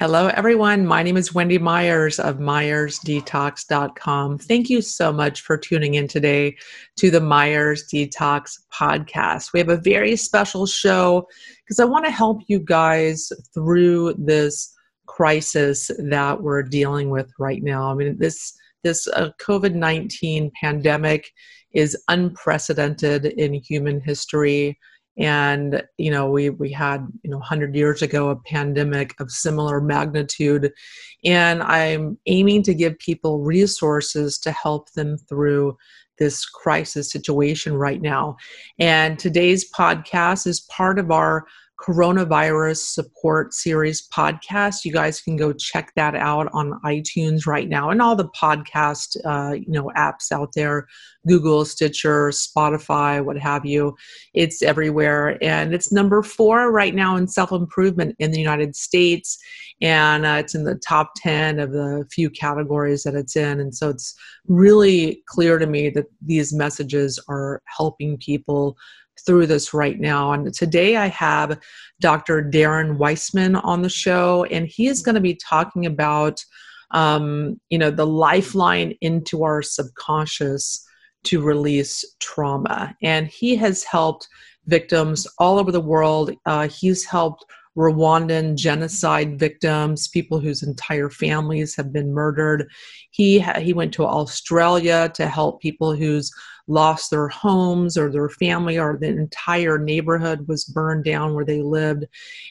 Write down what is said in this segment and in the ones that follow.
Hello, everyone. My name is Wendy Myers of MyersDetox.com. Thank you so much for tuning in today to the Myers Detox podcast. We have a very special show because I want to help you guys through this crisis that we're dealing with right now. I mean, this this uh, COVID 19 pandemic is unprecedented in human history and you know we we had you know 100 years ago a pandemic of similar magnitude. And i'm aiming to give people resources to help them through this crisis situation right now. And today's podcast is part of our coronavirus support series podcast. You guys can go check that out on iTunes right now and all the podcast uh, you know apps out there, Google, Stitcher, Spotify, what have you. It's everywhere, and it's number four right now in self improvement in the United States, and uh, it's in the top ten of the few categories that it's in. And so it's really clear to me that these messages are helping people through this right now. And today I have Dr. Darren Weissman on the show, and he is going to be talking about, um, you know, the lifeline into our subconscious to release trauma. And he has helped victims all over the world. Uh, he's helped Rwandan genocide victims, people whose entire families have been murdered. He ha- he went to Australia to help people whose lost their homes or their family or the entire neighborhood was burned down where they lived.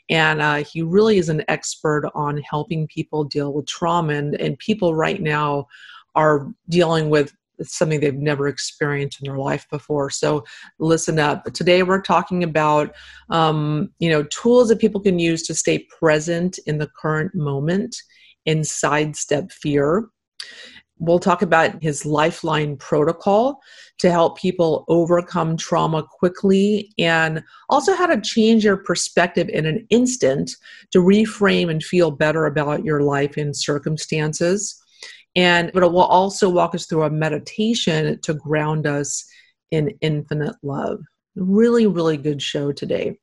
And uh, he really is an expert on helping people deal with trauma. And, and people right now are dealing with something they've never experienced in their life before. So listen up. Today we're talking about um, you know tools that people can use to stay present in the current moment and sidestep fear. We'll talk about his lifeline protocol to help people overcome trauma quickly and also how to change your perspective in an instant to reframe and feel better about your life and circumstances. And but it will also walk us through a meditation to ground us in infinite love. Really, really good show today.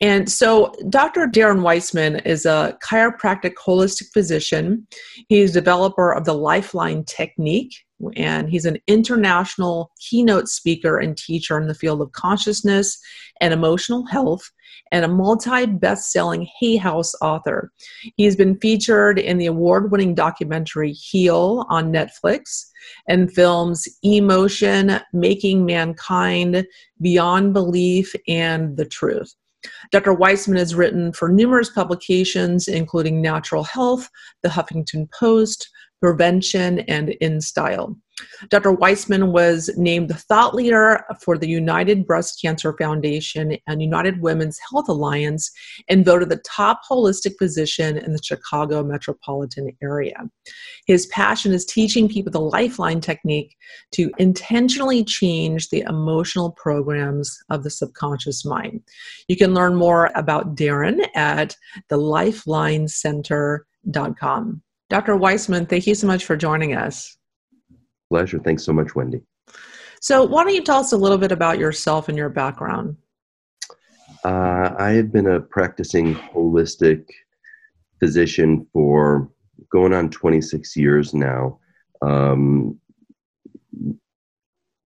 And so, Dr. Darren Weissman is a chiropractic holistic physician. He's developer of the Lifeline technique, and he's an international keynote speaker and teacher in the field of consciousness and emotional health and a multi best selling Hay House author. He's been featured in the award winning documentary Heal on Netflix and films Emotion, Making Mankind, Beyond Belief, and The Truth. Dr. Weissman has written for numerous publications, including Natural Health, The Huffington Post, Prevention, and InStyle. Dr. Weissman was named the thought leader for the United Breast Cancer Foundation and United Women's Health Alliance and voted the top holistic physician in the Chicago metropolitan area. His passion is teaching people the lifeline technique to intentionally change the emotional programs of the subconscious mind. You can learn more about Darren at thelifelineCenter.com. Dr. Weissman, thank you so much for joining us. Pleasure. Thanks so much, Wendy. So, why don't you tell us a little bit about yourself and your background? Uh, I have been a practicing holistic physician for going on 26 years now. Um,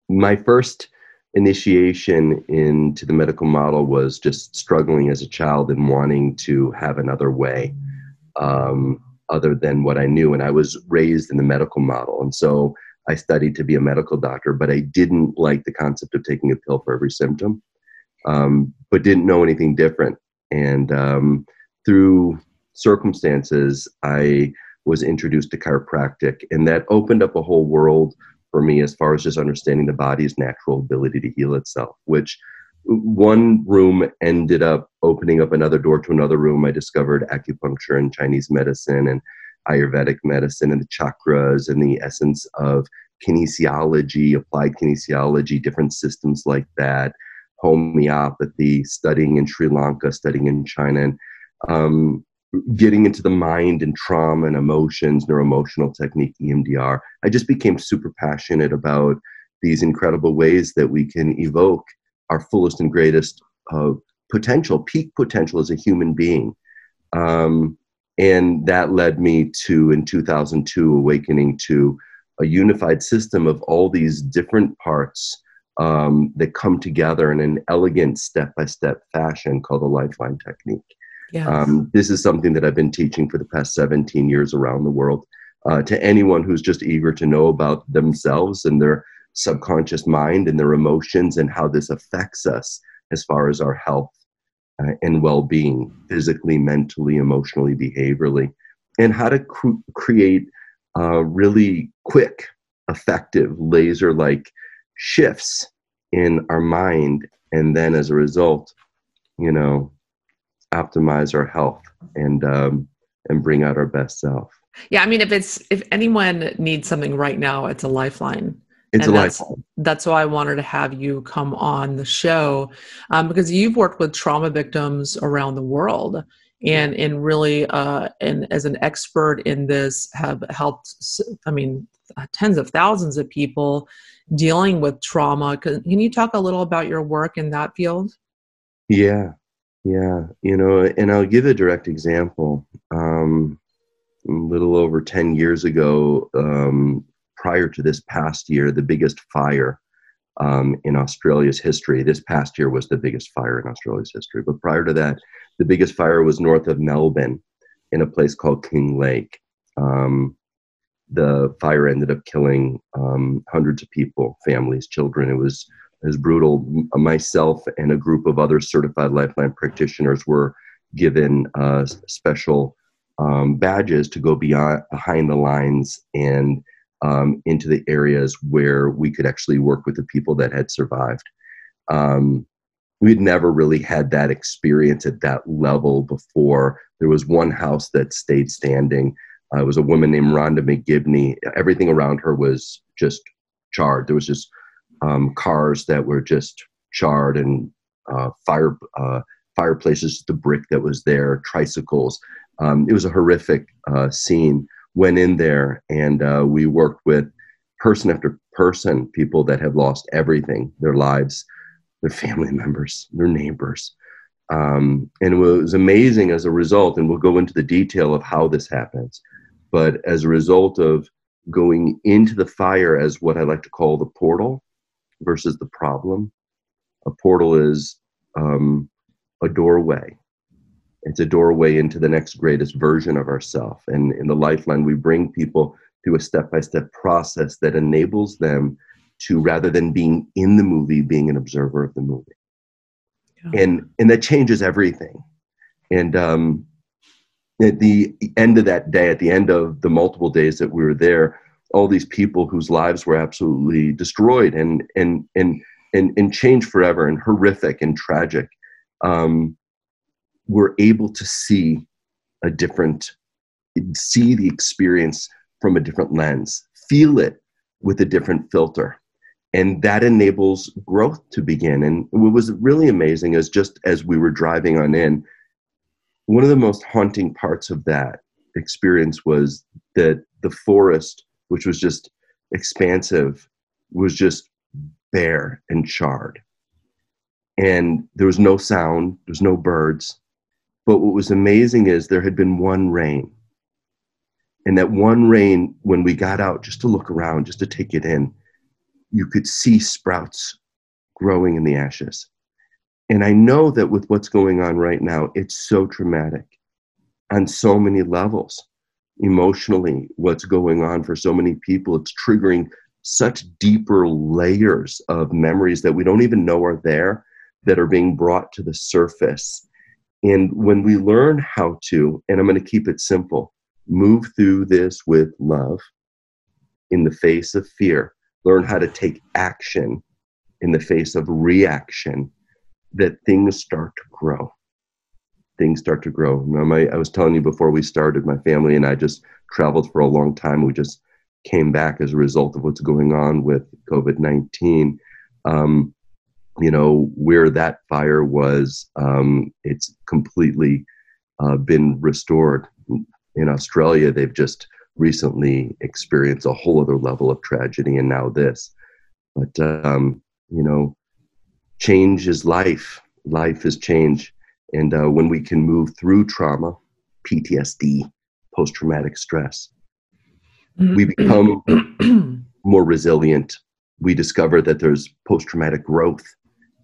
my first initiation into the medical model was just struggling as a child and wanting to have another way um, other than what I knew. And I was raised in the medical model. And so I studied to be a medical doctor, but I didn't like the concept of taking a pill for every symptom, um, but didn't know anything different. And um, through circumstances, I was introduced to chiropractic, and that opened up a whole world for me as far as just understanding the body's natural ability to heal itself, which one room ended up opening up another door to another room. I discovered acupuncture and Chinese medicine and Ayurvedic medicine and the chakras and the essence of kinesiology, applied kinesiology, different systems like that, homeopathy, studying in Sri Lanka, studying in China, and um, getting into the mind and trauma and emotions, neuroemotional technique, EMDR. I just became super passionate about these incredible ways that we can evoke our fullest and greatest uh, potential, peak potential as a human being. Um, And that led me to, in 2002, awakening to a unified system of all these different parts um, that come together in an elegant step by step fashion called the Lifeline Technique. Yes. Um, this is something that I've been teaching for the past 17 years around the world uh, to anyone who's just eager to know about themselves and their subconscious mind and their emotions and how this affects us as far as our health uh, and well being, physically, mentally, emotionally, behaviorally, and how to cr- create uh, really quick, effective, laser like shifts in our mind. And then as a result, you know, optimize our health and um, and bring out our best self. Yeah, I mean, if it's if anyone needs something right now, it's a lifeline. It's and a that's. That's why I wanted to have you come on the show um, because you've worked with trauma victims around the world and and really uh, and as an expert in this have helped. I mean, tens of thousands of people dealing with trauma. Can, can you talk a little about your work in that field? Yeah, yeah, you know, and I'll give a direct example. Um, a little over 10 years ago, um, prior to this past year, the biggest fire um, in Australia's history. This past year was the biggest fire in Australia's history. But prior to that, the biggest fire was north of Melbourne in a place called Kinglake. Um, the fire ended up killing um, hundreds of people, families, children. It was it was brutal. Myself and a group of other certified lifeline practitioners were given uh, special um, badges to go beyond behind the lines and um, into the areas where we could actually work with the people that had survived. Um, we'd never really had that experience at that level before. There was one house that stayed standing. Uh, it was a woman named Rhonda McGibney. Everything around her was just charred. There was just um, cars that were just charred and uh, fire uh, fireplaces, the brick that was there, tricycles. Um, it was a horrific uh, scene. Went in there and uh, we worked with person after person, people that have lost everything, their lives, their family members, their neighbors. Um, and it was amazing as a result, and we'll go into the detail of how this happens. But as a result of going into the fire as what I like to call the portal versus the problem, a portal is um, a doorway. It's a doorway into the next greatest version of ourselves. And in the Lifeline, we bring people through a step by step process that enables them to, rather than being in the movie, being an observer of the movie. Yeah. And, and that changes everything. And um, at the end of that day, at the end of the multiple days that we were there, all these people whose lives were absolutely destroyed and, and, and, and, and changed forever and horrific and tragic um, we're able to see a different, see the experience from a different lens, feel it with a different filter. And that enables growth to begin. And what was really amazing is just as we were driving on in, one of the most haunting parts of that experience was that the forest, which was just expansive, was just bare and charred and there was no sound, there's no birds. But what was amazing is there had been one rain. And that one rain, when we got out just to look around, just to take it in, you could see sprouts growing in the ashes. And I know that with what's going on right now, it's so traumatic on so many levels. Emotionally, what's going on for so many people, it's triggering such deeper layers of memories that we don't even know are there that are being brought to the surface. And when we learn how to, and I'm going to keep it simple, move through this with love in the face of fear, learn how to take action in the face of reaction, that things start to grow. Things start to grow. Now, my, I was telling you before we started, my family and I just traveled for a long time. We just came back as a result of what's going on with COVID 19. Um, you know where that fire was um, it's completely uh, been restored. In australia they've just recently experienced a whole other level of tragedy and now this. But um, you know change is life. Life is change. And uh, when we can move through trauma PTSD, post traumatic stress. We become more resilient. We discover that there's post traumatic growth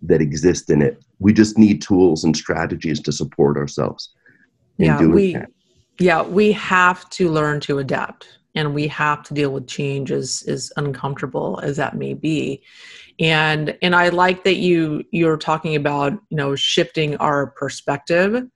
that exist in it. We just need tools and strategies to support ourselves. yeah, we, that. yeah, we have to learn to adapt and we have to deal with change as, as uncomfortable as that may be and and i like that you you're talking about you know shifting our perspective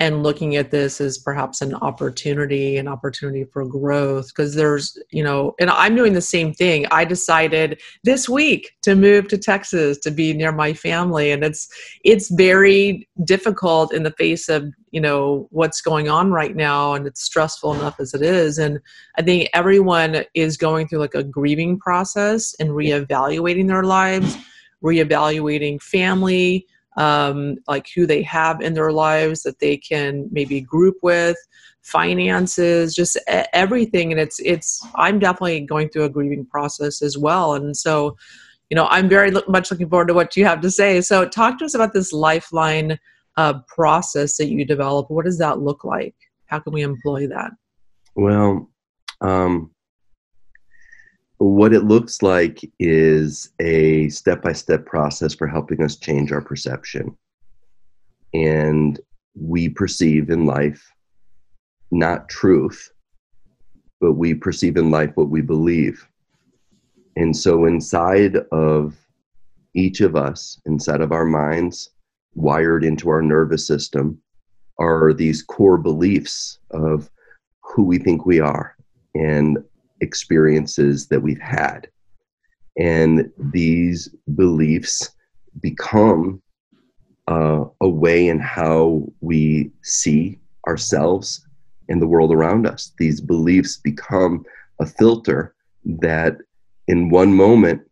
and looking at this as perhaps an opportunity an opportunity for growth because there's you know and i'm doing the same thing. I decided this week to move to texas to be near my family and it's it's very difficult in the face of you know what's going on right now and it's stressful enough as it is and i think everyone is going through like a grieving process and reevaluating their lives reevaluating family um, like who they have in their lives that they can maybe group with finances just everything. And it's it's i'm definitely going through a grieving process as well. And so you know i'm very much looking forward to what you have to say. So talk to us about this lifeline uh, process that you develop. What does that look like? How can we employ that? Well um, what it looks like is a step by step process for helping us change our perception. And we perceive in life not truth, but we perceive in life what we believe. And so, inside of each of us, inside of our minds, wired into our nervous system, are these core beliefs of who we think we are and experiences that we've had. And these beliefs become uh, a way in how we see ourselves and the world around us. These beliefs become a filter that, in one moment,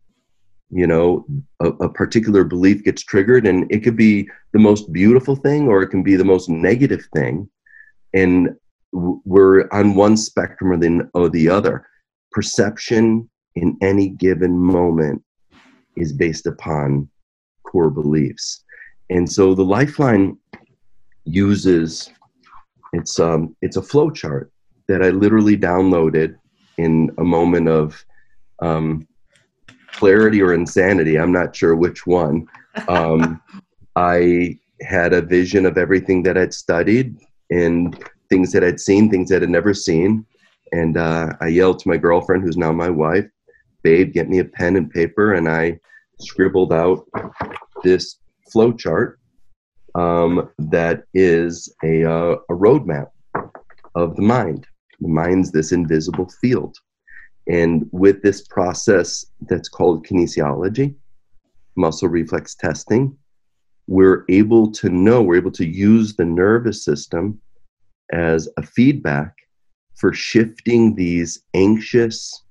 you know, a, a, particular belief gets triggered, and it could be the most beautiful thing or it can be the most negative thing. And we're on one spectrum or the, or the other perception in any given moment is based upon core beliefs. And so the lifeline uses it's um it's a flow chart that I literally downloaded in a moment of um, clarity or insanity. I'm not sure which one. Um, I had a vision of everything that I'd studied and things that I'd seen, things that I'd never seen. And uh, I yelled to my girlfriend, who's now my wife, babe, get me a pen and paper. And I scribbled out this flow chart um, that is a, uh, a roadmap of the mind. The mind's this invisible field. And with this process that's called kinesiology, muscle reflex testing, we're able to know, we're able to use the nervous system as a feedback for shifting these anxious,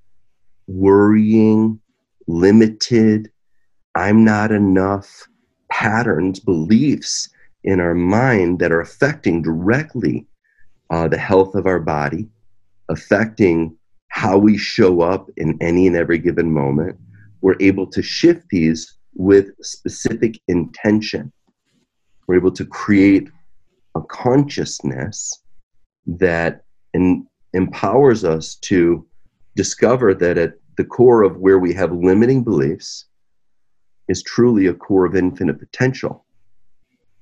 worrying, limited, I'm not enough patterns, beliefs in our mind that are affecting directly uh, the health of our body, affecting how we show up in any and every given moment. We're able to shift these with specific intention. We're able to create a consciousness that in, empowers us to discover that at the core of where we have limiting beliefs is truly a core of infinite potential.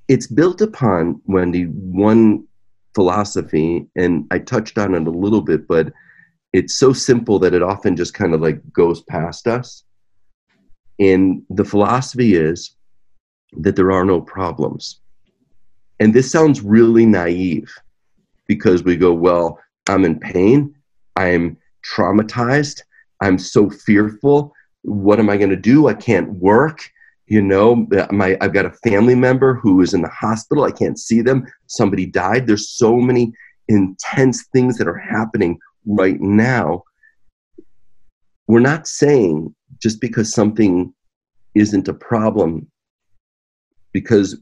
It's built upon, Wendy, one philosophy, and I touched on it a little bit, but it's so simple that it often just kind of like goes past us. And the philosophy is that there are no problems. And this sounds really naive because we go, well, I'm in pain. I'm traumatized. I'm so fearful. What am I going to do? I can't work. You know, my I've got a family member who is in the hospital. I can't see them. Somebody died. There's so many intense things that are happening right now. We're not saying just because something isn't a problem because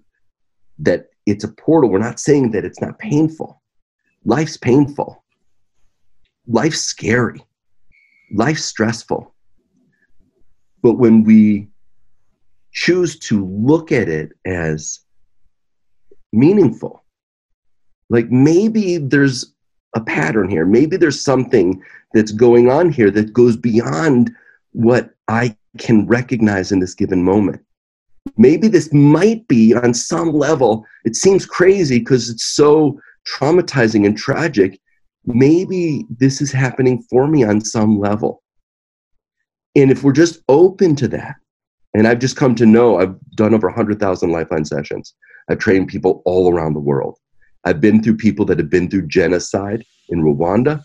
that it's a portal. We're not saying that it's not painful. Life's painful life's scary, life's stressful. But when we choose to look at it as meaningful, like maybe there's a pattern here. Maybe there's something that's going on here that goes beyond what I can recognize in this given moment. Maybe this might be on some level, it seems crazy because it's so traumatizing and tragic. Maybe this is happening for me on some level. And if we're just open to that, and I've just come to know, I've done over 100,000 Lifeline sessions. I've trained people all around the world. I've been through people that have been through genocide in Rwanda,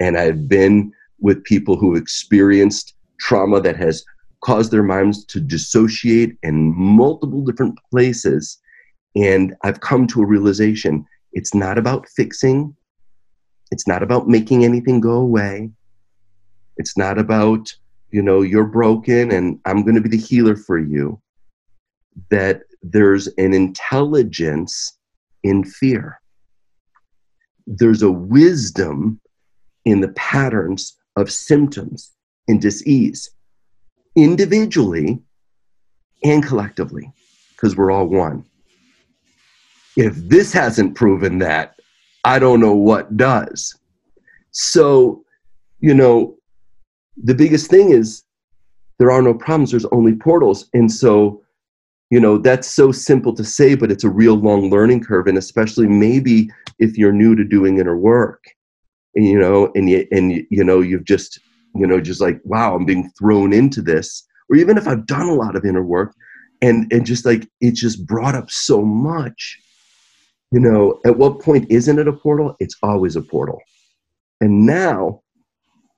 and I've been with people who experienced trauma that has caused their minds to dissociate in multiple different places. And I've come to a realization it's not about fixing, it's not about making anything go away, it's not about, you know, you're broken and I'm going to be the healer for you. That there's an intelligence in fear. There's a wisdom in the patterns of symptoms and disease, individually and collectively, because we're all one. If this hasn't proven that, I don't know what does. So, you know, the biggest thing is there are no problems, there's only portals. And so, you know that's so simple to say but it's a real long learning curve and especially maybe if you're new to doing inner work and you know and you and you know you've just you know just like wow i'm being thrown into this or even if i've done a lot of inner work and and just like it just brought up so much you know at what point isn't it a portal it's always a portal and now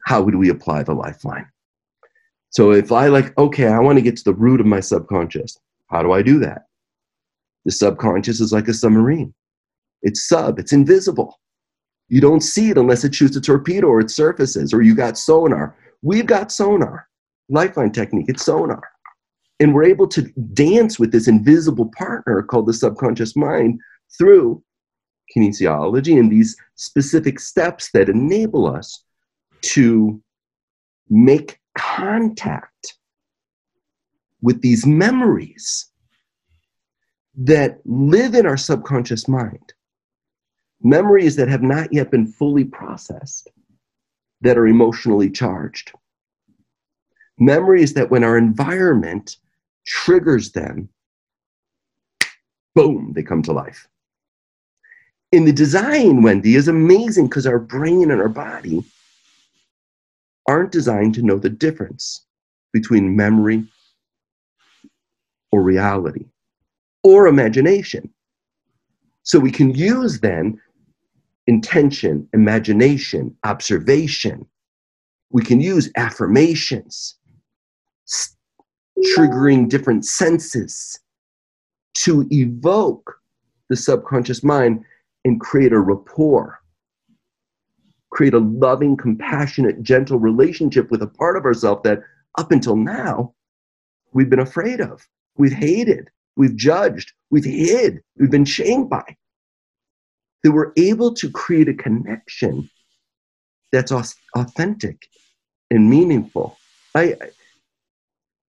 how would we apply the lifeline so if i like okay i want to get to the root of my subconscious how do I do that? The subconscious is like a submarine. It's sub, it's invisible. You don't see it unless it shoots a torpedo or it surfaces, or you got sonar. We've got sonar, lifeline technique, it's sonar. And we're able to dance with this invisible partner called the subconscious mind through kinesiology and these specific steps that enable us to make contact with these memories that live in our subconscious mind, memories that have not yet been fully processed, that are emotionally charged, memories that when our environment triggers them, boom, they come to life. In the design, Wendy, is amazing because our brain and our body aren't designed to know the difference between memory or reality or imagination. So we can use then intention, imagination, observation. We can use affirmations, triggering different senses to evoke the subconscious mind and create a rapport, create a loving, compassionate, gentle relationship with a part of ourselves that up until now we've been afraid of we've hated, we've judged, we've hid, we've been shamed by. That we're able to create a connection that's authentic and meaningful. I,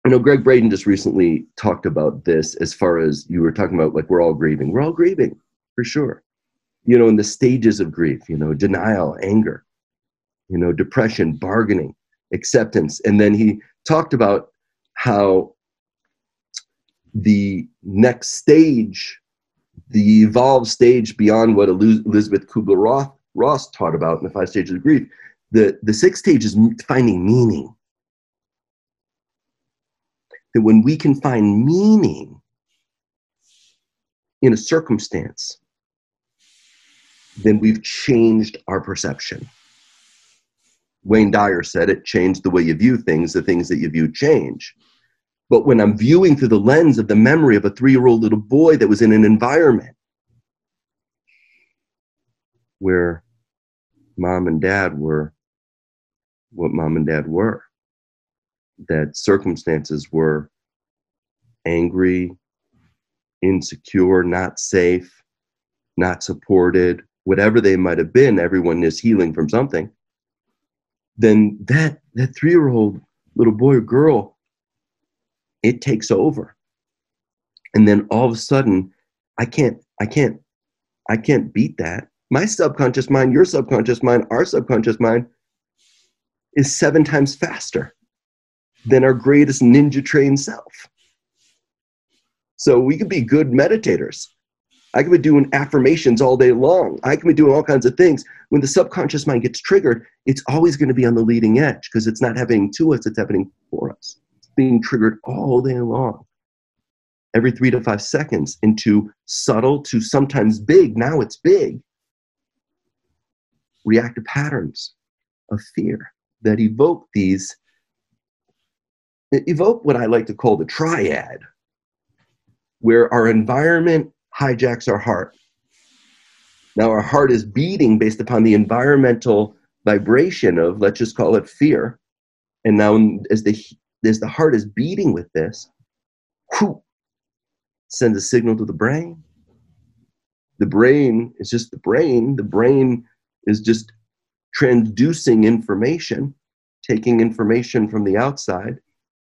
I know Gregg Braden just recently talked about this as far as you were talking about, like we're all grieving. We're all grieving, for sure. You know, in the stages of grief, you know, denial, anger, you know, depression, bargaining, acceptance. And then he talked about how the next stage, the evolved stage beyond what Elizabeth Kubler Ross taught about in the five stages of grief, the, the sixth stage is finding meaning. That when we can find meaning in a circumstance, then we've changed our perception. Wayne Dyer said it changed the way you view things, the things that you view change. But when I'm viewing through the lens of the memory of a three year old little boy that was in an environment where mom and dad were what mom and dad were, that circumstances were angry, insecure, not safe, not supported, whatever they might have been, everyone is healing from something. Then that that three year old little boy or girl it takes over and then all of a sudden i can't i can't i can't beat that my subconscious mind, your subconscious mind, our subconscious mind is seven times faster than our greatest ninja trained self. So we could be good meditators. I could be doing affirmations all day long. I could be doing all kinds of things. When the subconscious mind gets triggered, it's always going to be on the leading edge because it's not happening to us, it's happening for us. It's being triggered all day long, every three to five seconds, into subtle to sometimes big. Now it's big. Reactive patterns of fear that evoke these, evoke what I like to call the triad, where our environment hijacks our heart. Now, our heart is beating based upon the environmental vibration of, let's just call it fear. And now, as the, as the heart is beating with this, whew, sends a signal to the brain. The brain is just the brain. The brain is just transducing information, taking information from the outside,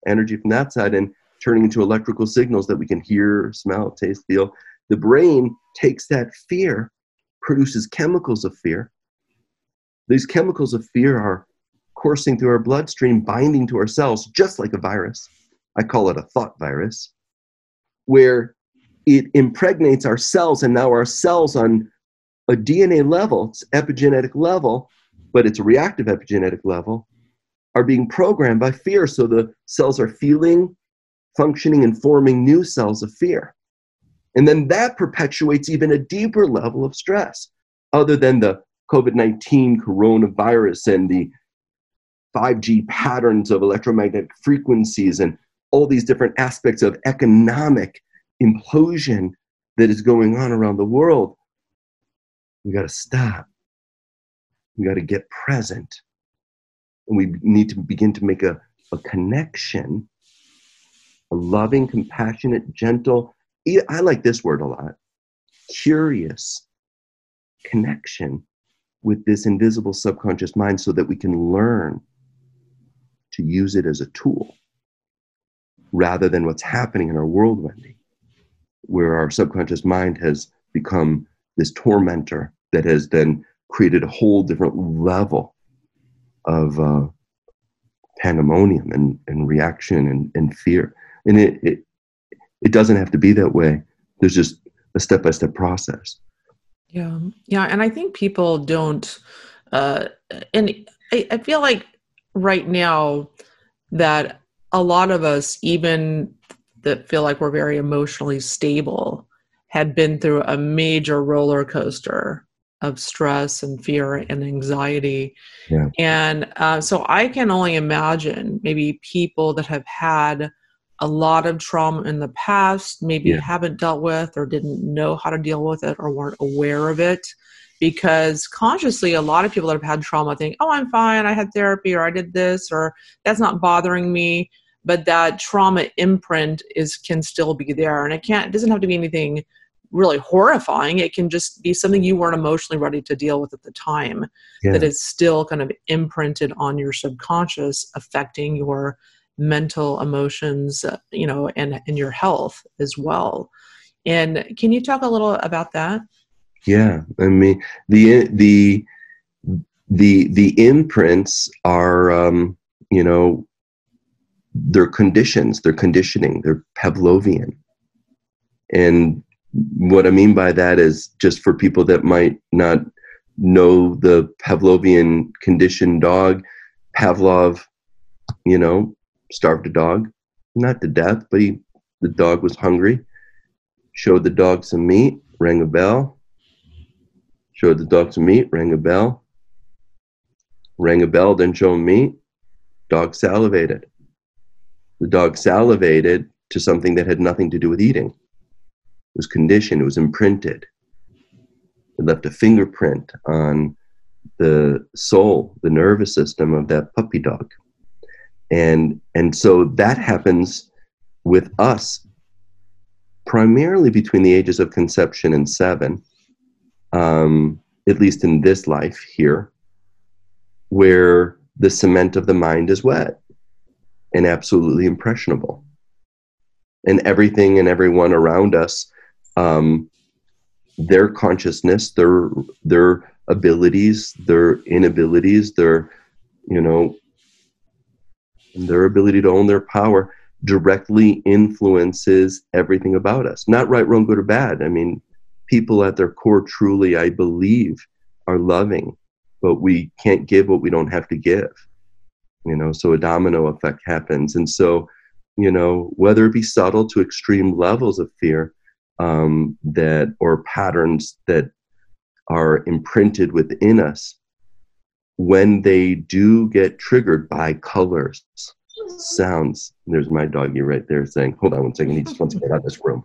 energy from that side, and turning into electrical signals that we can hear, smell, taste, feel. The brain takes that fear, produces chemicals of fear. These chemicals of fear are coursing through our bloodstream, binding to our cells, just like a virus. I call it a thought virus, where it impregnates our cells, and now our cells on a DNA level, it's epigenetic level, but it's a reactive epigenetic level, are being programmed by fear. So the cells are feeling, functioning, and forming new cells of fear. And then that perpetuates even a deeper level of stress, other than the COVID 19 coronavirus and the 5G patterns of electromagnetic frequencies and all these different aspects of economic implosion that is going on around the world. We got to stop. We got to get present. And we need to begin to make a, a connection, a loving, compassionate, gentle, I like this word a lot, curious connection with this invisible subconscious mind so that we can learn to use it as a tool rather than what's happening in our world, Wendy, where our subconscious mind has become this tormentor that has then created a whole different level of uh, pandemonium and, and reaction and, and fear. And it, it, it doesn't have to be that way. There's just a step by step process. Yeah. Yeah. And I think people don't, uh, and I, I feel like right now that a lot of us, even that feel like we're very emotionally stable, had been through a major roller coaster of stress and fear and anxiety. Yeah. And uh, so I can only imagine maybe people that have had a lot of trauma in the past, maybe yeah. haven't dealt with or didn't know how to deal with it or weren't aware of it. Because consciously, a lot of people that have had trauma think, oh, I'm fine, I had therapy, or I did this, or that's not bothering me. But that trauma imprint is can still be there. And it can't it doesn't have to be anything really horrifying. It can just be something you weren't emotionally ready to deal with at the time yeah. that is still kind of imprinted on your subconscious, affecting your mental emotions, uh, you know, and, and your health as well. And can you talk a little about that? Yeah, I mean the the the the imprints are um, you know they're conditions, they're conditioning, they're Pavlovian, and what I mean by that is just for people that might not know the Pavlovian conditioned dog, Pavlov, you know, starved a dog, not to death, but he, the dog was hungry. Showed the dog some meat, rang a bell. Showed the dog some meat, rang a bell. Rang a bell, then showed meat. Dog salivated. The dog salivated to something that had nothing to do with eating. It was conditioned, it was imprinted. It left a fingerprint on the soul, the nervous system of that puppy dog and and so that happens with us primarily between the ages of conception and seven um, at least in this life here where the cement of the mind is wet and absolutely impressionable. And everything and everyone around us um, their consciousness, their their abilities, their inabilities, their you know their ability to own their power directly influences everything about us. Not right, wrong, good, or bad. I mean, people at their core truly, I believe, are loving, but we can't give what we don't have to give. You know, so a domino effect happens. And so, you know, whether it be subtle to extreme levels of fear um, that or patterns that are imprinted within us, when they do get triggered by colors, sounds. There's my doggy right there saying, "Hold on one second. He just wants to get out of this room."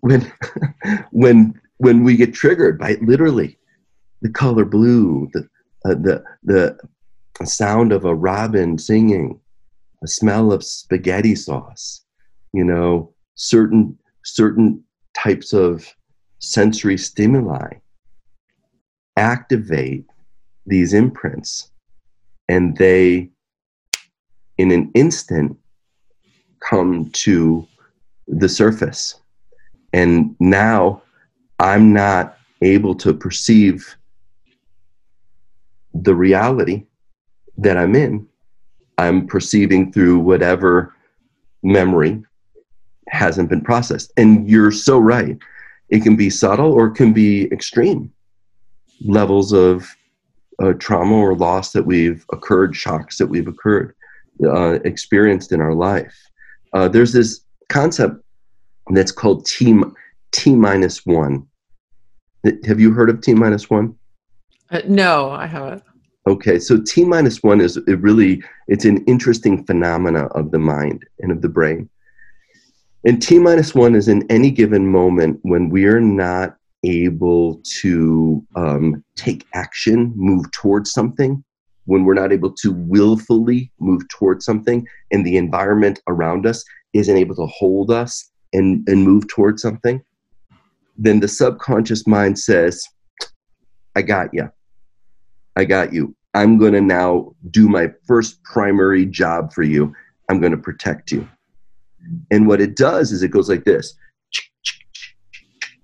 When, when, when we get triggered by literally the color blue, the uh, the the sound of a robin singing, a smell of spaghetti sauce, you know, certain certain types of sensory stimuli activate these imprints and they in an instant come to the surface. And now I'm not able to perceive the reality that I'm in. I'm perceiving through whatever memory hasn't been processed. And you're so right. It can be subtle or it can be extreme levels of uh, trauma or loss that we've occurred, shocks that we've occurred uh, experienced in our life. Uh, there's this concept that's called T T minus one. Have you heard of T minus one? Uh, no, I haven't. Okay, so T minus one is it really it's an interesting phenomena of the mind and of the brain. And T minus one is in any given moment when we're not able to um, take action, move towards something, when we're not able to willfully move towards something and the environment around us isn't able to hold us and, and move towards something, then the subconscious mind says, I got you. I got you. I'm going to now do my first primary job for you. I'm going to protect you. And what it does is it goes like this.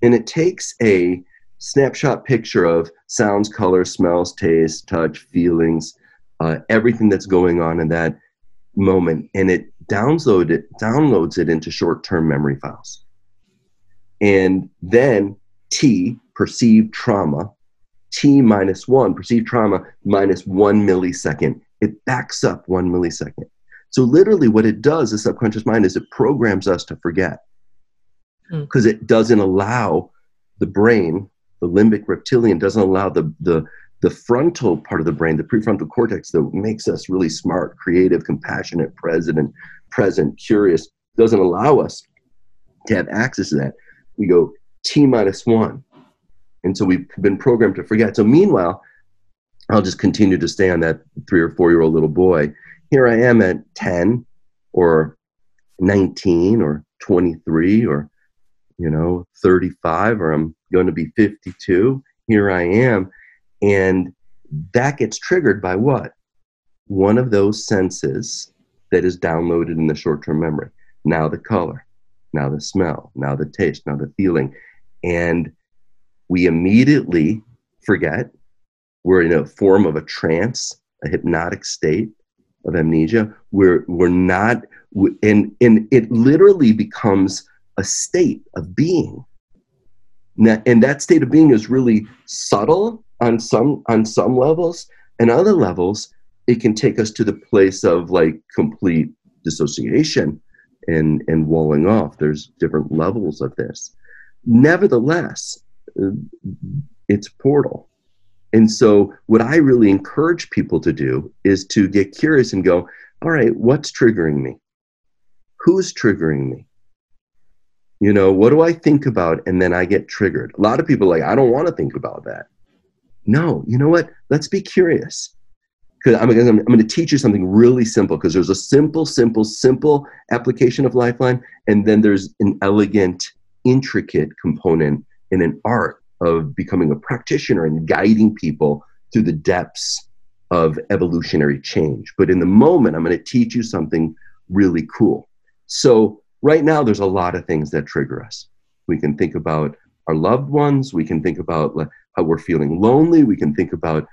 And it takes a snapshot picture of sounds, colors, smells, taste, touch, feelings, uh, everything that's going on in that moment, and it download it downloads it into short-term memory files. And then T perceived trauma, T minus one perceived trauma minus one millisecond. It backs up one millisecond. So literally, what it does, the subconscious mind, is it programs us to forget because hmm. mm. it doesn't allow the brain the limbic reptilian doesn't allow the, the, the frontal part of the brain, the prefrontal cortex that makes us really smart, creative, compassionate, present, present, curious, doesn't allow us to have access to that. We go T minus one. And so we've been programmed to forget. So meanwhile, I'll just continue to stay on that three or four year old little boy. Here I am at 10 or 19 or 23 or, you know, 35 or I'm going to be 52. Here I am. And that gets triggered by what? One of those senses that is downloaded in the short term memory. Now the color, now the smell, now the taste, now the feeling. And we immediately forget. We're in a form of a trance, a hypnotic state of amnesia. We're, we're not, and, and it literally becomes a state of being. Now, and that state of being is really subtle on some on some levels. And other levels it can take us to the place of like complete dissociation and and walling off. There's different levels of this. Nevertheless it's portal. And so what i really encourage people to do is to get curious and go all right what's triggering me? Who's triggering me you know, what do I think about? And then I get triggered. A lot of people like, I don't want to think about that. No, you know what? Let's be curious. Because I'm, I'm, I'm going to teach you something really simple because there's a simple, simple, simple application of Lifeline. And then there's an elegant, intricate component in an art of becoming a practitioner and guiding people through the depths of evolutionary change. But in the moment, I'm going to teach you something really cool. So, right now there's a lot of things that trigger us we can think about our loved ones. We can think about how we're feeling lonely. We can think about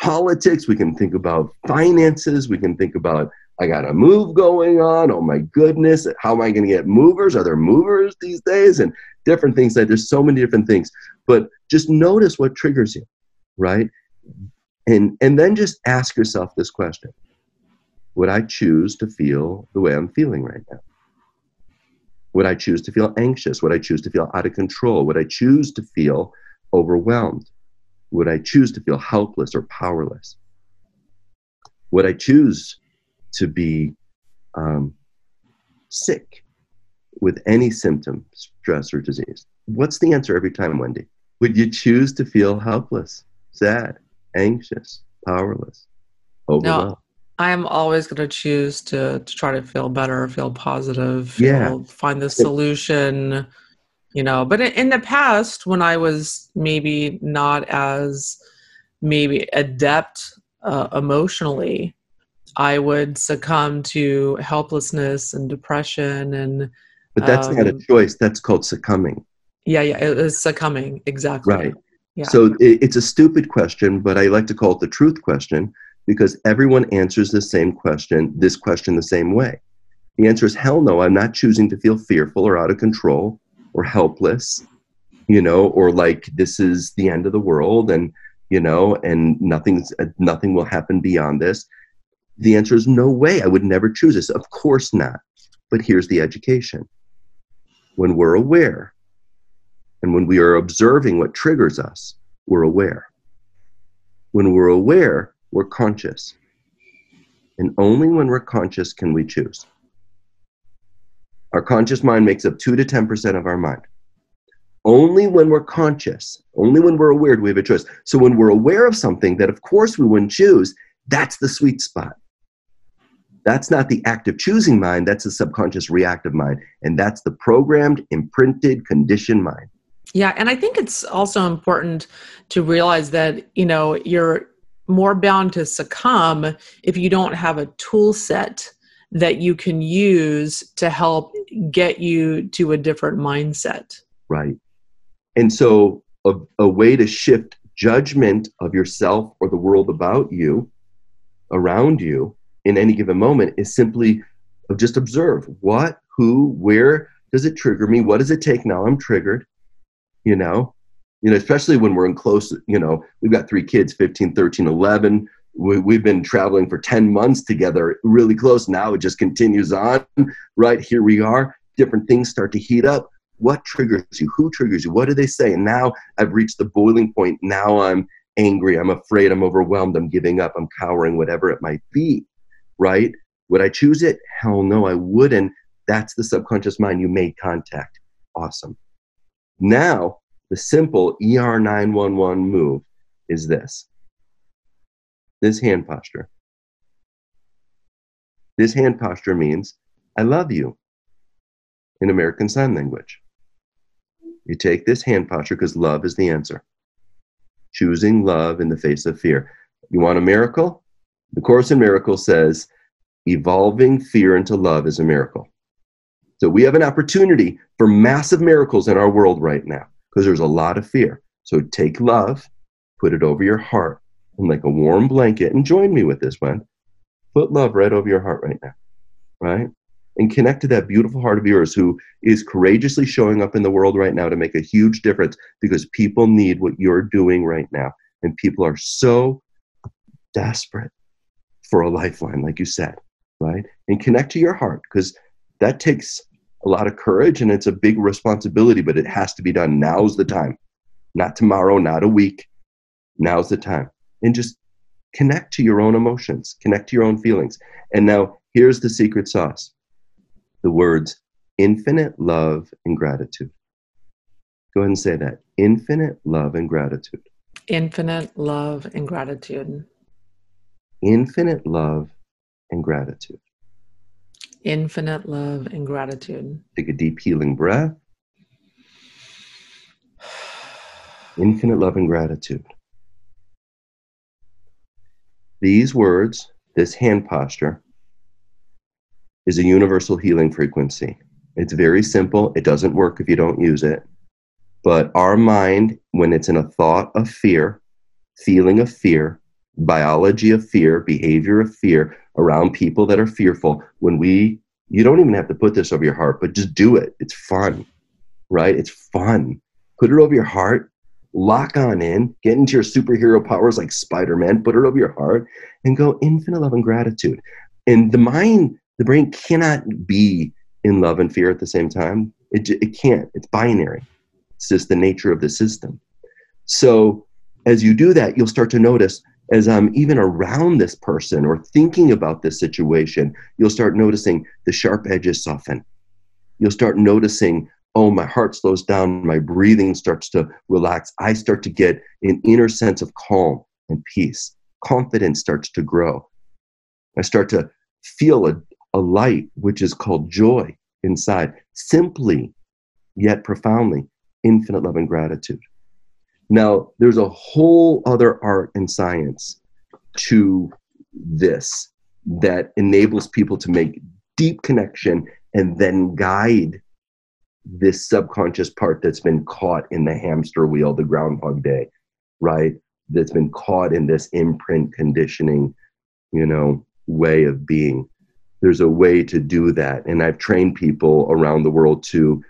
politics. We can think about finances. We can think about I got a move going on. Oh my goodness. How am I going to get movers? Are there movers these days? And different things that there's so many different things. But just notice what triggers you, right? And and then just ask yourself this question. Would I choose to feel the way I'm feeling right now? Would I choose to feel anxious? Would I choose to feel out of control? Would I choose to feel overwhelmed? Would I choose to feel helpless or powerless? Would I choose to be um, sick with any symptom, stress, or disease? What's the answer every time, Wendy? Would you choose to feel helpless, sad, anxious, powerless, overwhelmed? No, I'm always going to choose to to try to feel better, feel positive, feel, yeah. find the solution. You know, but in the past, when I was maybe not as maybe adept uh, emotionally, I would succumb to helplessness and depression and. But that's um, not a um, choice. That's called succumbing. Yeah, yeah, it is succumbing exactly. Right. Yeah. So it, it's a stupid question, but I like to call it the truth question because everyone answers the same question, this question the same way. The answer is hell no, I'm not choosing to feel fearful or out of control or helpless, you know, or like this is the end of the world and, you know, and nothing's, nothing will happen beyond this. The answer is no way. I would never choose this. Of course not. But here's the education. When we're aware and when we are observing what triggers us, we're aware. When we're aware, we're conscious. And only when we're conscious can we choose. Our conscious mind makes up 2 to 10% of our mind. Only when we're conscious, only when we're aware do we have a choice. So when we're aware of something that, of course, we wouldn't choose, that's the sweet spot. That's not the active choosing mind, that's the subconscious reactive mind. And that's the programmed, imprinted, conditioned mind. Yeah, and I think it's also important to realize that, you know, you're more bound to succumb if you don't have a tool set that you can use to help get you to a different mindset. Right. And so, a, a way to shift judgment of yourself or the world about you, around you, in any given moment is simply of just observe what, who, where does it trigger me? What does it take now? I'm triggered. You know, you know, especially when we're in close, you know, we've got three kids, 15, 13, 11. We, have been traveling for 10 months together, really close. Now it just continues on, right? Here we are. Different things start to heat up. What triggers you? Who triggers you? What do they say? And now I've reached the boiling point. Now I'm angry. I'm afraid. I'm overwhelmed. I'm giving up. I'm cowering, whatever it might be, right? Would I choose it? Hell no, I wouldn't. That's the subconscious mind. You made contact. Awesome. Now the simple ER911 move is this this hand posture. This hand posture means, I love you in American Sign Language. You take this hand posture because love is the answer. Choosing love in the face of fear. You want a miracle? The Course in Miracles says, evolving fear into love is a miracle. So we have an opportunity for massive miracles in our world right now because there's a lot of fear. So take love, put it over your heart, and like a warm blanket, and join me with this one. Put love right over your heart right now, right? And connect to that beautiful heart of yours who is courageously showing up in the world right now to make a huge difference because people need what you're doing right now. And people are so desperate for a lifeline, like you said, right? And connect to your heart because that takes a lot of courage and it's a big responsibility, but it has to be done. Now's the time. Not tomorrow, not a week. Now's the time. And just connect to your own emotions, connect to your own feelings. And now here's the secret sauce the words infinite love and gratitude. Go ahead and say that infinite love and gratitude. Infinite love and gratitude. Infinite love and gratitude. Infinite love and gratitude. Take a deep healing breath. Infinite love and gratitude. These words, this hand posture, is a universal healing frequency. It's very simple. It doesn't work if you don't use it, But our mind, when it's in a thought of fear, feeling of fear, biology of fear, behavior of fear around people that are fearful, when we, you don't even have to put this over your heart, but just do it. It's fun, right? It's fun. Put it over your heart, lock on in, get into your superhero powers like Spider Man, put it over your heart, and go infinite love and gratitude. And the mind, the brain cannot be in love and fear at the same time. It, it can't, it's binary. It's just the nature of the system. So as you do that, you'll start to notice as I'm even around this person or thinking about this situation, you'll start noticing the sharp edges soften. You'll start noticing, oh, my heart slows down, my breathing starts to relax. I start to get an inner sense of calm and peace. Confidence starts to grow. I start to feel a, a light, which is called joy inside, simply yet profoundly infinite love and gratitude. Now, there's a whole other art and science to this that enables people to make deep connection and then guide this subconscious part that's been caught in the hamster wheel, the groundhog day, right? That's been caught in this imprint conditioning, you know, way of being. There's a way to do that. And I've trained people around the world to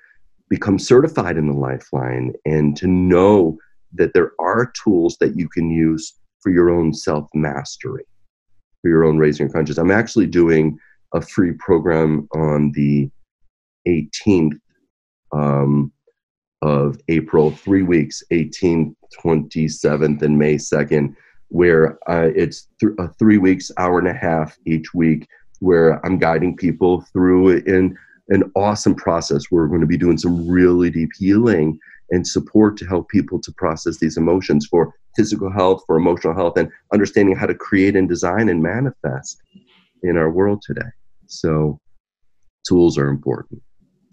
become certified in the lifeline and to know that there are tools that you can use for your own self mastery, for your own raising your consciousness. I'm actually doing a free program on the 18th um, of April, three weeks, 18th, 27th, and May 2nd, where uh, it's th- a three weeks, hour and a half each week, where I'm guiding people through in an awesome process. We're going to be doing some really deep healing and support to help people to process these emotions for physical health, for emotional health, and understanding how to create and design and manifest in our world today. So, tools are important.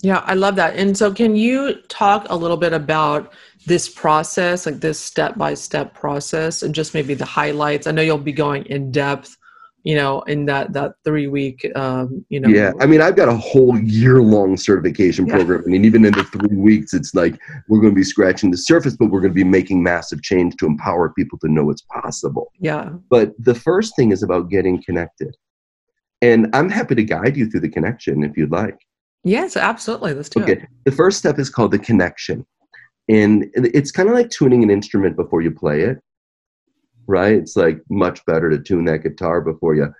Yeah, I love that. And so, can you talk a little bit about this process, like this step by step process, and just maybe the highlights? I know you'll be going in depth you know in that that three week um you know. Yeah i mean i've got a whole year long certification yeah. program I mean, even in the three weeks it's like we're going to be scratching the surface but we're going to be making massive change to empower people to know it's possible. Yeah. But the first thing is about getting connected. And i'm happy to guide you through the connection if you'd like. Yes absolutely let's do okay. it the first step is called the connection. And it's kind of like tuning an instrument before you play it right? It's like much better to tune that guitar before you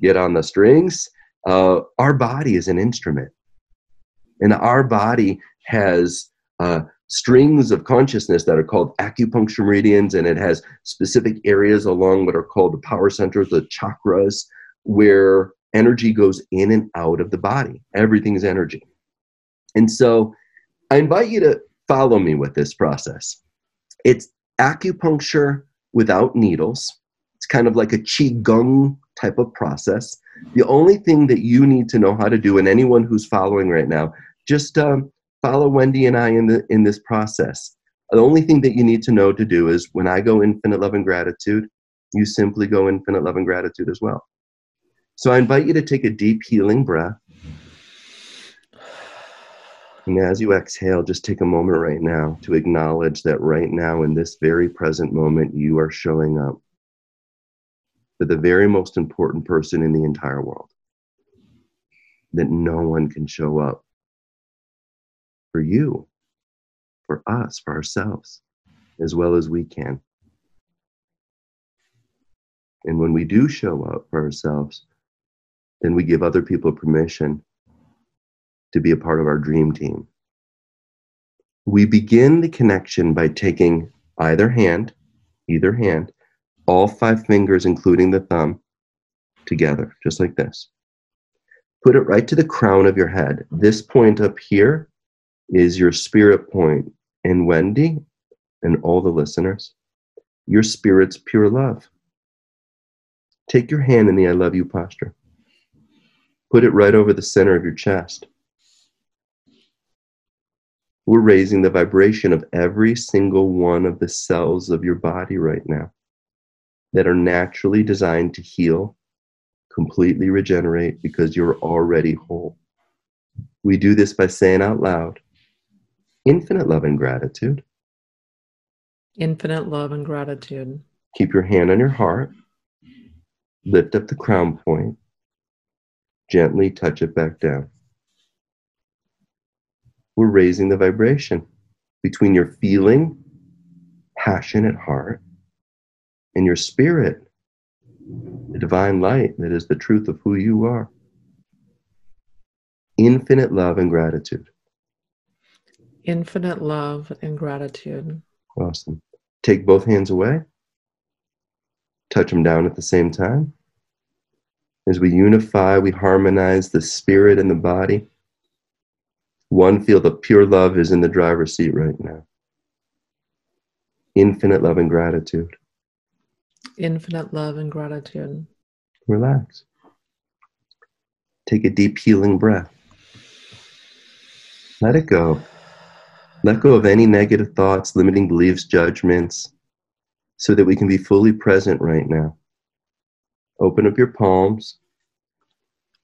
get on the strings. Uh, our body is an instrument, and our body has uh, strings of consciousness that are called acupuncture meridians, and it has specific areas along what are called the power centers, the chakras, where energy goes in and out of the body. Everything is energy. And so I invite you to follow me with this process. It's acupuncture without needles. It's kind of like a qigong type of process. The only thing that you need to know how to do, and anyone who's following right now, just um, follow Wendy and I in the in this process. The only thing that you need to know to do is when I go infinite love and gratitude, you simply go infinite love and gratitude as well. So I invite you to take a deep healing breath. And as you exhale, just take a moment right now to acknowledge that right now, in this very present moment, you are showing up for the very most important person in the entire world. That no one can show up for you, for us, for ourselves, as well as we can. And when we do show up for ourselves, then we give other people permission to be a part of our dream team. We begin the connection by taking either hand, either hand, all five fingers, including the thumb, together, just like this. Put it right to the crown of your head. This point up here is your spirit point. And Wendy and all the listeners, your spirit's pure love. Take your hand in the I love you posture. Put it right over the center of your chest. We're raising the vibration of every single one of the cells of your body right now that are naturally designed to heal, completely regenerate because you're already whole. We do this by saying out loud, infinite love and gratitude. Infinite love and gratitude. Keep your hand on your heart. Lift up the crown point. Gently touch it back down. We're raising the vibration between your feeling, passionate heart, and your spirit, the divine light that is the truth of who you are. Infinite love and gratitude. Infinite love and gratitude. Awesome. Take both hands away. Touch them down at the same time. As we unify, we harmonize the spirit and the body. One, feel the pure love is in the driver's seat right now. Infinite love and gratitude. Infinite love and gratitude. Relax. Take a deep healing breath. Let it go. Let go of any negative thoughts, limiting beliefs, judgments, so that we can be fully present right now. Open up your palms.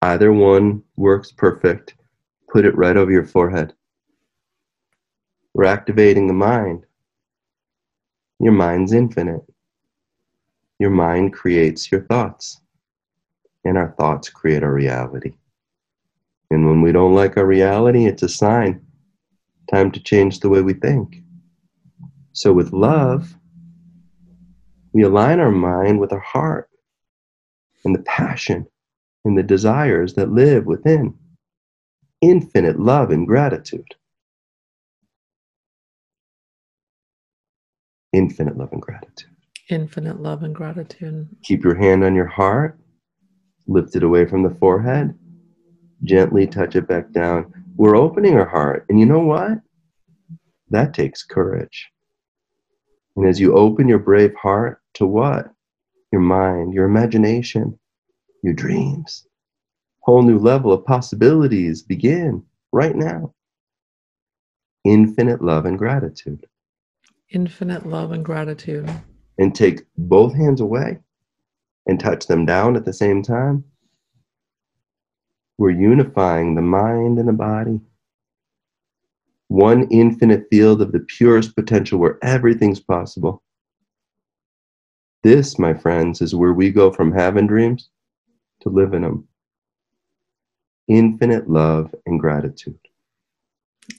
Either one works perfect. Put it right over your forehead. We're activating the mind. Your mind's infinite. Your mind creates your thoughts, and our thoughts create our reality. And when we don't like our reality, it's a sign. Time to change the way we think. So, with love, we align our mind with our heart and the passion and the desires that live within infinite love and gratitude. Infinite love and gratitude. Infinite love and gratitude. Keep your hand on your heart, lift it away from the forehead, gently touch it back down. We're opening our heart, and you know what? That takes courage. And as you open your brave heart to what? Your mind, your imagination, your dreams. Whole new level of possibilities begin right now. Infinite love and gratitude. Infinite love and gratitude. And take both hands away and touch them down at the same time. We're unifying the mind and the body. One infinite field of the purest potential where everything's possible. This, my friends, is where we go from having dreams to living them. Infinite love and gratitude.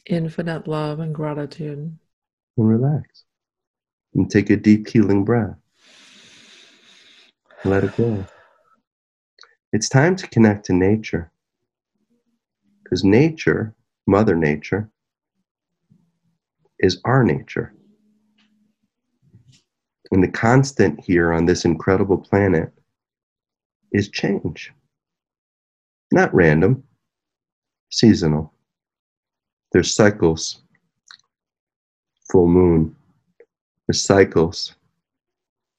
Infinite love and gratitude. And relax. And take a deep healing breath. Let it go. It's time to connect to nature. Because nature, Mother Nature, is our nature. And the constant here on this incredible planet is change. Not random, seasonal. There's cycles, full moon. There's cycles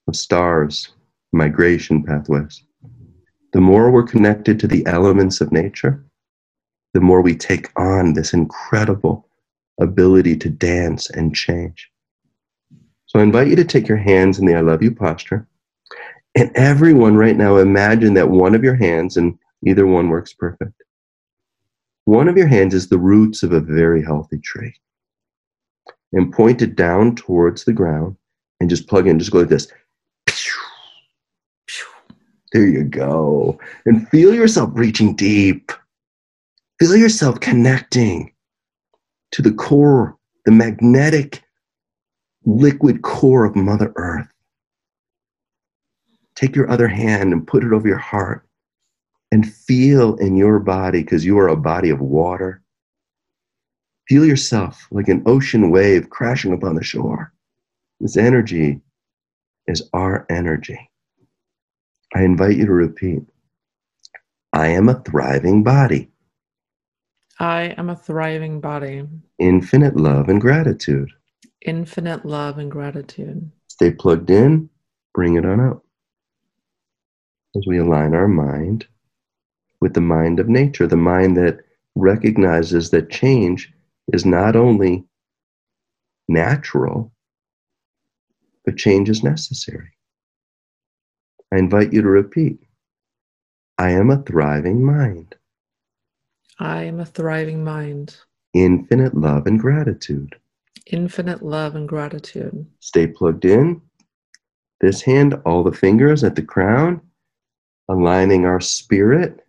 of stars, migration pathways. The more we're connected to the elements of nature, the more we take on this incredible ability to dance and change. So I invite you to take your hands in the I love you posture. And everyone right now, imagine that one of your hands, and either one works perfect, one of your hands is the roots of a very healthy tree. And point it down towards the ground and just plug in, just go like this. There you go. And feel yourself reaching deep Feel yourself connecting to the core, the magnetic liquid core of Mother Earth. Take your other hand and put it over your heart and feel in your body, because you are a body of water. Feel yourself like an ocean wave crashing upon the shore. This energy is our energy. I invite you to repeat I am a thriving body. I am a thriving body. Infinite love and gratitude. Infinite love and gratitude. Stay plugged in, bring it on up. As we align our mind with the mind of nature, the mind that recognizes that change is not only natural, but change is necessary. I invite you to repeat I am a thriving mind. I am a thriving mind. infinite love and gratitude. Infinite love and gratitude. Stay plugged in. This hand, all the fingers at the crown, aligning our spirit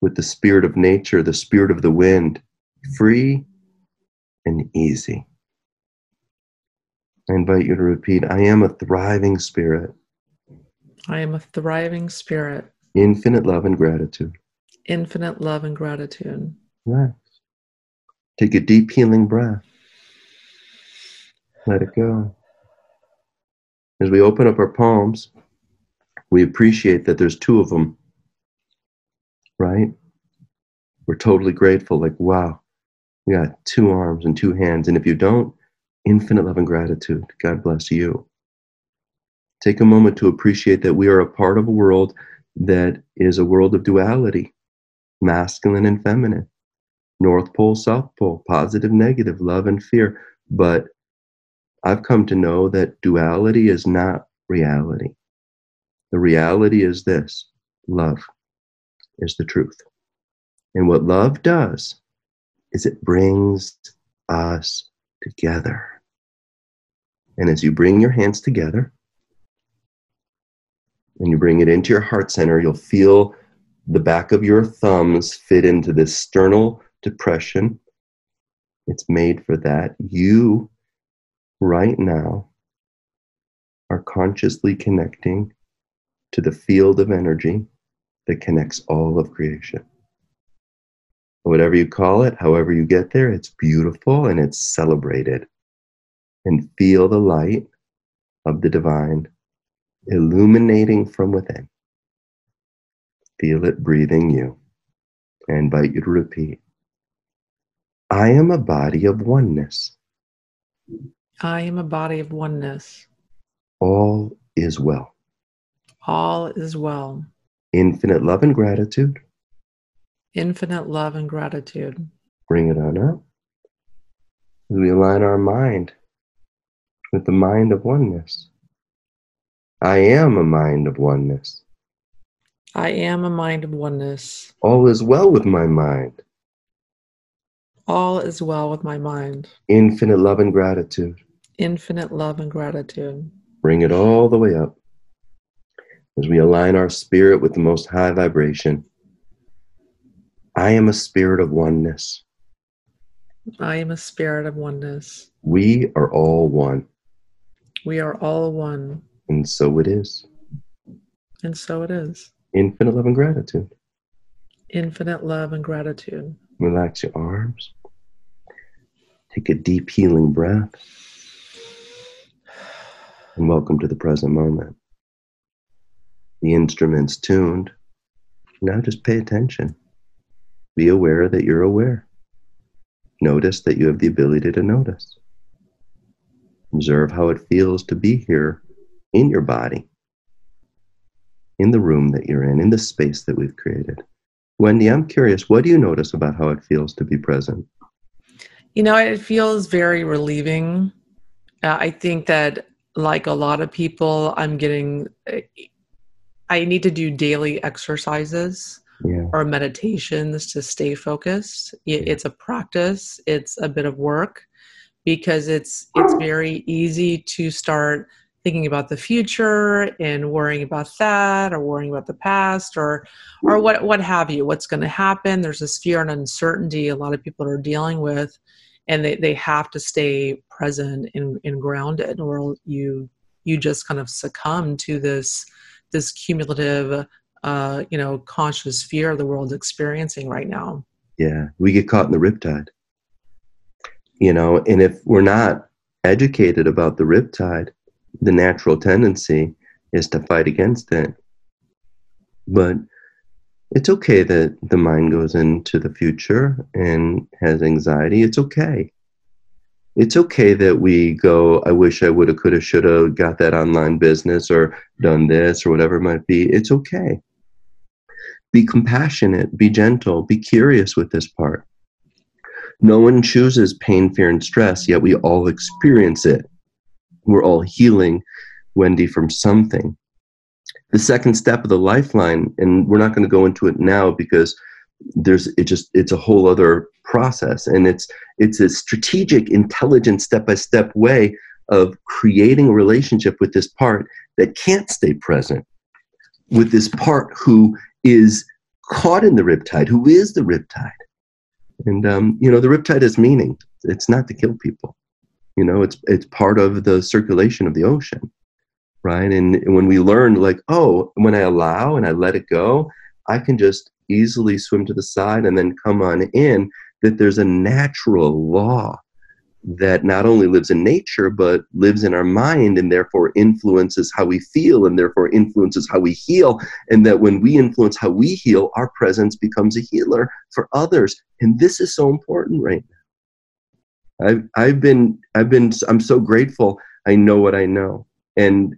with the spirit of nature, the spirit of the wind, free and easy. I invite you to repeat I am a thriving spirit. I am a thriving spirit. Infinite love and gratitude. Infinite love and gratitude. Relax. Take a deep healing breath. Let it go. As we open up our palms, we appreciate that there's two of them, right? We're totally grateful, like, wow, we got two arms and two hands. And if you don't, infinite love and gratitude. God bless you. Take a moment to appreciate that we are a part of a world that is a world of duality, masculine and feminine, North Pole, South Pole, positive, negative, love and fear. But I've come to know that duality is not reality. The reality is this love is the truth. And what love does is it brings us together. And as you bring your hands together and you bring it into your heart center, you'll feel the back of your thumbs fit into this sternal depression. It's made for that. You, right now, are consciously connecting to the field of energy that connects all of creation. Whatever you call it, however you get there, it's beautiful and it's celebrated. And feel the light of the divine illuminating from within. Feel it breathing you. I invite you to repeat I am a body of oneness. I am a body of oneness. All is well. All is well. Infinite love and gratitude. Infinite love and gratitude. Bring it on up. We align our mind with the mind of oneness. I am a mind of oneness. I am a mind of oneness. All is well with my mind. All is well with my mind. Infinite love and gratitude. Infinite love and gratitude. Bring it all the way up as we align our spirit with the most high vibration. I am a spirit of oneness. I am a spirit of oneness. We are all one. We are all one. And so it is. And so it is. Infinite love and gratitude. Infinite love and gratitude. Relax your arms. Take a deep healing breath. And welcome to the present moment. The instrument's tuned. Now just pay attention. Be aware that you're aware. Notice that you have the ability to notice. Observe how it feels to be here in your body, in the room that you're in, in the space that we've created. Wendy, I'm curious, what do you notice about how it feels to be present? You know, it feels very relieving. Uh, I think that, like a lot of people, I'm getting, I need to do daily exercises Yeah. or meditations to stay focused. It, it's a practice, it's a bit of work because it's it's very easy to start thinking about the future and worrying about that or worrying about the past or or what what have you what's going to happen there's this fear and uncertainty a lot of people are dealing with and they, they have to stay present and, and grounded or you you just kind of succumb to this this cumulative uh, you know conscious fear the world's experiencing right now Yeah, we get caught in the riptide. You know, and if we're not educated about the riptide, the natural tendency is to fight against it. But it's okay that the mind goes into the future and has anxiety. It's okay. It's okay that we go, I wish I would have, could have, should have got that online business or done this or whatever it might be. It's okay be compassionate, be gentle, be curious with this part. No one chooses pain, fear, and stress, yet we all experience it. We're all healing, Wendy, from something. The second step of the lifeline, and we're not going to go into it now because there's it just it's a whole other process. And it's it's a strategic intelligent step-by-step way of creating a relationship with this part that can't stay present with this part who is caught in the riptide who is the riptide. And um, you know the riptide has meaning. It's not to kill people. You know it's it's part of the circulation of the ocean right? And when we learn like oh when i allow and i let it go i can just easily swim to the side and then come on in that there's a natural law that not only lives in nature but lives in our mind and therefore influences how we feel and therefore influences how we heal. And that when we influence how we heal our presence becomes a healer for others. And this is so important right now. I've i've been i've been i'm so grateful. I know what i know. And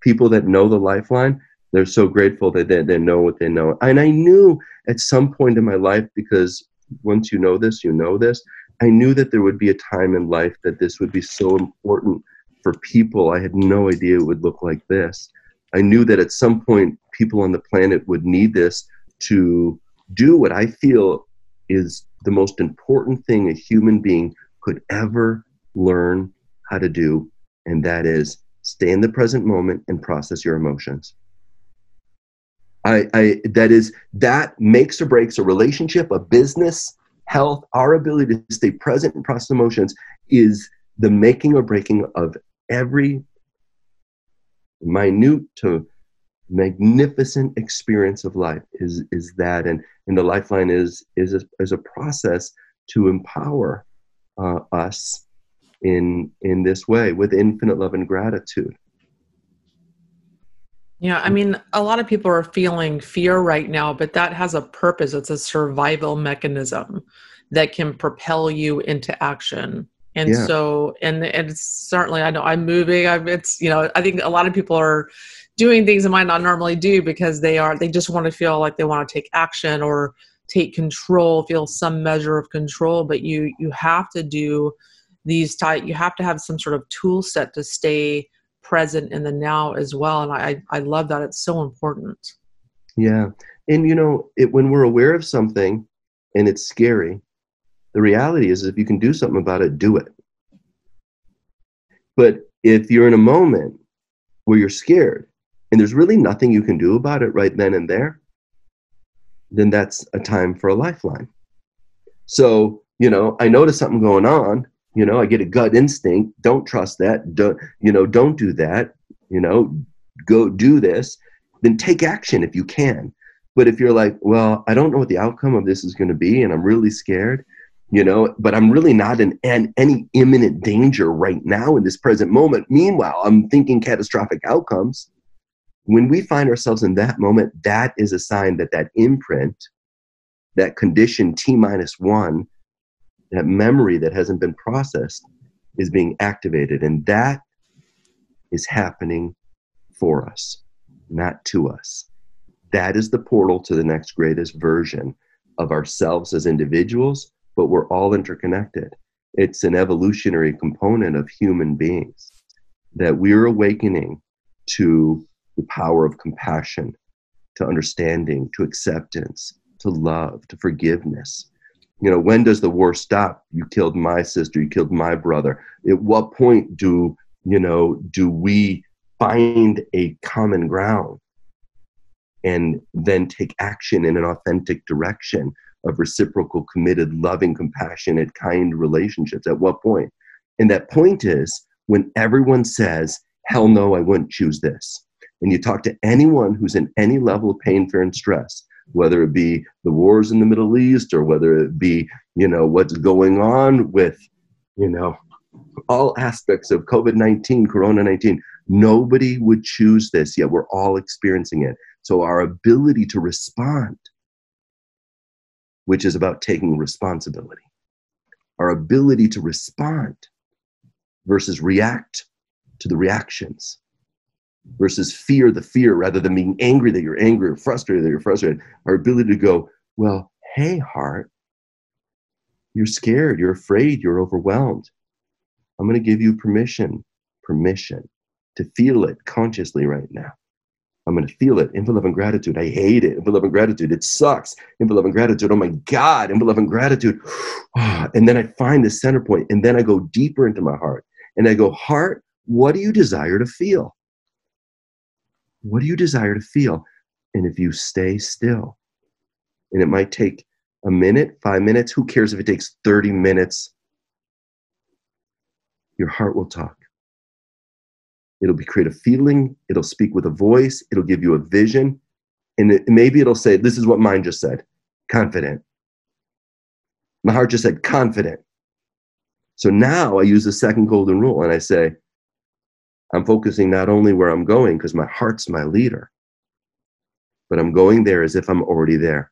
people that know the lifeline they're so grateful that they, they know what they know and i knew at some point in my life because once you know this you know this I knew that there would be a time in life that this would be so important for people. I had no idea it would look like this. I knew that at some point people on the planet would need this to do what I feel is the most important thing a human being could ever learn how to do, and that is stay in the present moment and process your emotions. I, I that is that makes or breaks a relationship, a business, health, our ability to stay present and process emotions is the making or breaking of every minute to magnificent experience of life is is that. And and the lifeline is is a, is a process to empower uh, us in in this way with infinite love and gratitude yeah, I mean, a lot of people are feeling fear right now, but that has a purpose. It's a survival mechanism that can propel you into action. And yeah. so, and, and it's certainly, I know I'm moving. I'm, it's, you know, I think a lot of people are doing things they might not normally do because they are, they just want to feel like they want to take action or take control, feel some measure of control. But you, you have to do these type, you have to have some sort of tool set to stay present in the now as well and i i love that it's so important. Yeah and you know it, when we're aware of something and it's scary the reality is if you can do something about it do it. But if you're in a moment where you're scared and there's really nothing you can do about it right then and there then that's a time for a lifeline. So you know i notice something going on you know i get a gut instinct don't trust that don't you know don't do that you know go do this then take action if you can. But if you're like well i don't know what the outcome of this is going to be and i'm really scared you know but i'm really not in, any imminent danger right now in this present moment. Meanwhile i'm thinking catastrophic outcomes. When we find ourselves in that moment that is a sign that that imprint that condition t minus one that memory that hasn't been processed is being activated and that is happening for us not to us. That is the portal to the next greatest version of ourselves as individuals but we're all interconnected. It's an evolutionary component of human beings that we're awakening to the power of compassion to understanding to acceptance to love to forgiveness you know when does the war stop? You killed my sister you killed my brother. At what point do you know do we find a common ground and then take action in an authentic direction of reciprocal committed loving compassionate kind relationships? At what point? And that point is when everyone says hell no i wouldn't choose this. And you talk to anyone who's in any level of pain fear and stress whether it be the wars in the Middle East or whether it be, you know, what's going on with, you know, all aspects of COVID 19, Corona 19. Nobody would choose this, yet we're all experiencing it. So our ability to respond, which is about taking responsibility, our ability to respond versus react to the reactions versus fear the fear rather than being angry that you're angry or frustrated that you're frustrated our ability to go well hey heart you're scared you're afraid you're overwhelmed i'm going to give you permission permission to feel it consciously right now I'm going to feel it. Infinite love and gratitude. I hate it. Infinite love and gratitude. It sucks. Infinite love and gratitude. Oh my God. Infinite love and gratitude. And then I find the center point, and then I go deeper into my heart, and I go, heart, what do you desire to feel? What do you desire to feel? And if you stay still, and it might take a minute, five minutes, who cares if it takes 30 minutes? Your heart will talk. It'll be create a feeling, it'll speak with a voice, it'll give you a vision, and it, maybe it'll say, This is what mine just said confident. My heart just said confident. So now I use the second golden rule and I say, I'm focusing not only where I'm going, because my heart's my leader, but I'm going there as if I'm already there.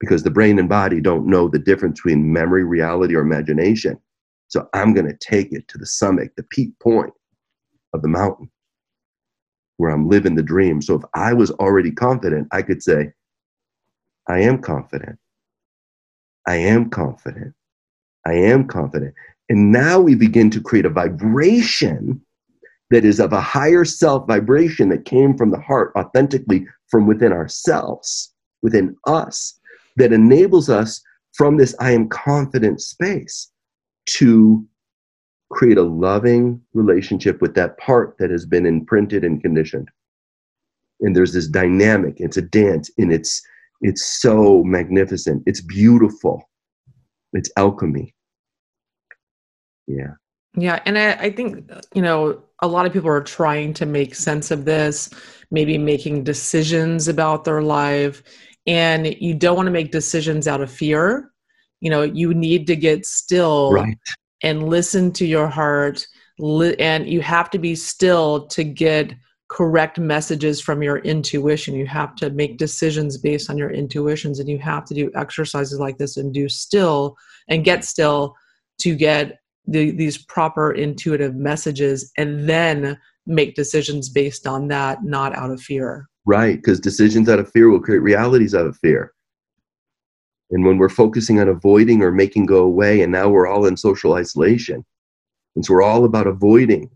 Because the brain and body don't know the difference between memory, reality, or imagination. So I'm going to take it to the summit, the peak point of the mountain where I'm living the dream. So if I was already confident, I could say, I am confident. I am confident. I am confident. And now we begin to create a vibration that is of a higher self vibration that came from the heart authentically from within ourselves, within us, that enables us from this I am confident space to create a loving relationship with that part that has been imprinted and conditioned. And there's this dynamic, it's a dance, and it's it's so magnificent. It's beautiful. It's alchemy. Yeah. Yeah. And I, I think, you know, a lot of people are trying to make sense of this, maybe making decisions about their life. And you don't want to make decisions out of fear. You know, you need to get still right. and listen to your heart. And you have to be still to get correct messages from your intuition. You have to make decisions based on your intuitions, and you have to do exercises like this and do still and get still to get the, these proper intuitive messages and then make decisions based on that, not out of fear. Right, because decisions out of fear will create realities out of fear. And when we're focusing on avoiding or making go away, and now we're all in social isolation, and so we're all about avoiding,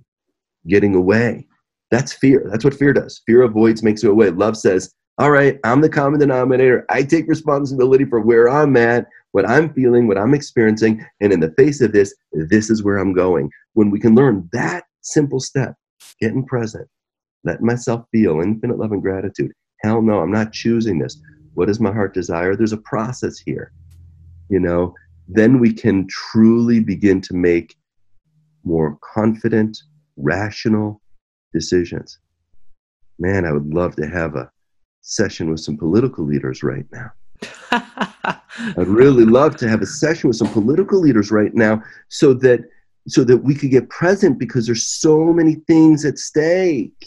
getting away. That's fear. That's what fear does. Fear avoids, makes you away. Love says, All right, I'm the common denominator. I take responsibility for where I'm at what I'm feeling, what I'm experiencing, and in the face of this, this is where I'm going. When we can learn that simple step, getting present, letting myself feel infinite love and gratitude. Hell no, I'm not choosing this. What does my heart desire? There's a process here. You know, then we can truly begin to make more confident, rational decisions. Man, I would love to have a session with some political leaders right now. I'd really love to have a session with some political leaders right now so that so that we could get present because there's so many things at stake.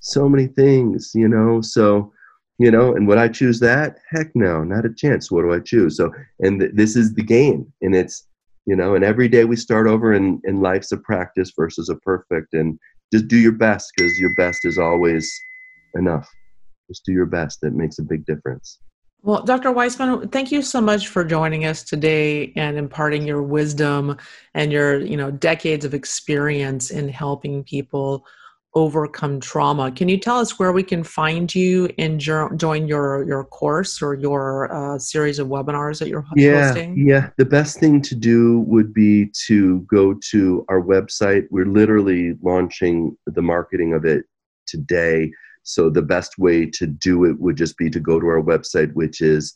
So many things, you know. So, you know, and would I choose that? Heck no, not a chance. What do I choose? So, and th- this is the game, and it's, you know, and every day we start over, and, and life's a practice versus a perfect, and just do your best because your best is always enough. Just do your best. That makes a big difference. Well, Dr. Weissman, thank you so much for joining us today and imparting your wisdom and your, you know, decades of experience in helping people overcome trauma. Can you tell us where we can find you and join your your course or your uh, series of webinars that you're yeah, hosting? Yeah, the best thing to do would be to go to our website. We're literally launching the marketing of it today. So the best way to do it would just be to go to our website, which is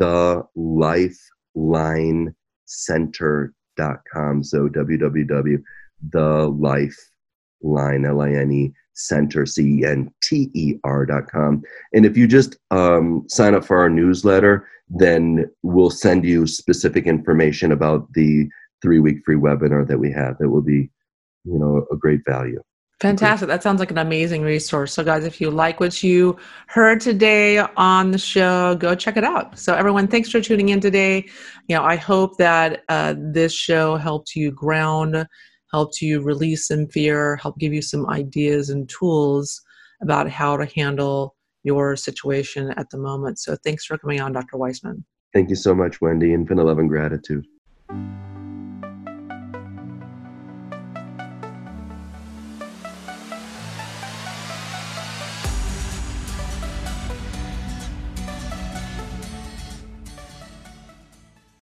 thelifelineCenter.com. So www.thelifeline, L-I-N-E, center, c-e-n-t-e-r dot com And if you just um, sign up for our newsletter, then we'll send you specific information about the three-week free webinar that we have. That will be, you know, a great value. Fantastic. That sounds like an amazing resource. So, guys, if you like what you heard today on the show, go check it out. So, everyone, thanks for tuning in today. You know, I hope that uh, this show helped you ground, helped you release some fear, helped give you some ideas and tools about how to handle your situation at the moment. So, thanks for coming on, Dr. Weissman. Thank you so much, Wendy. and Infinite love and gratitude.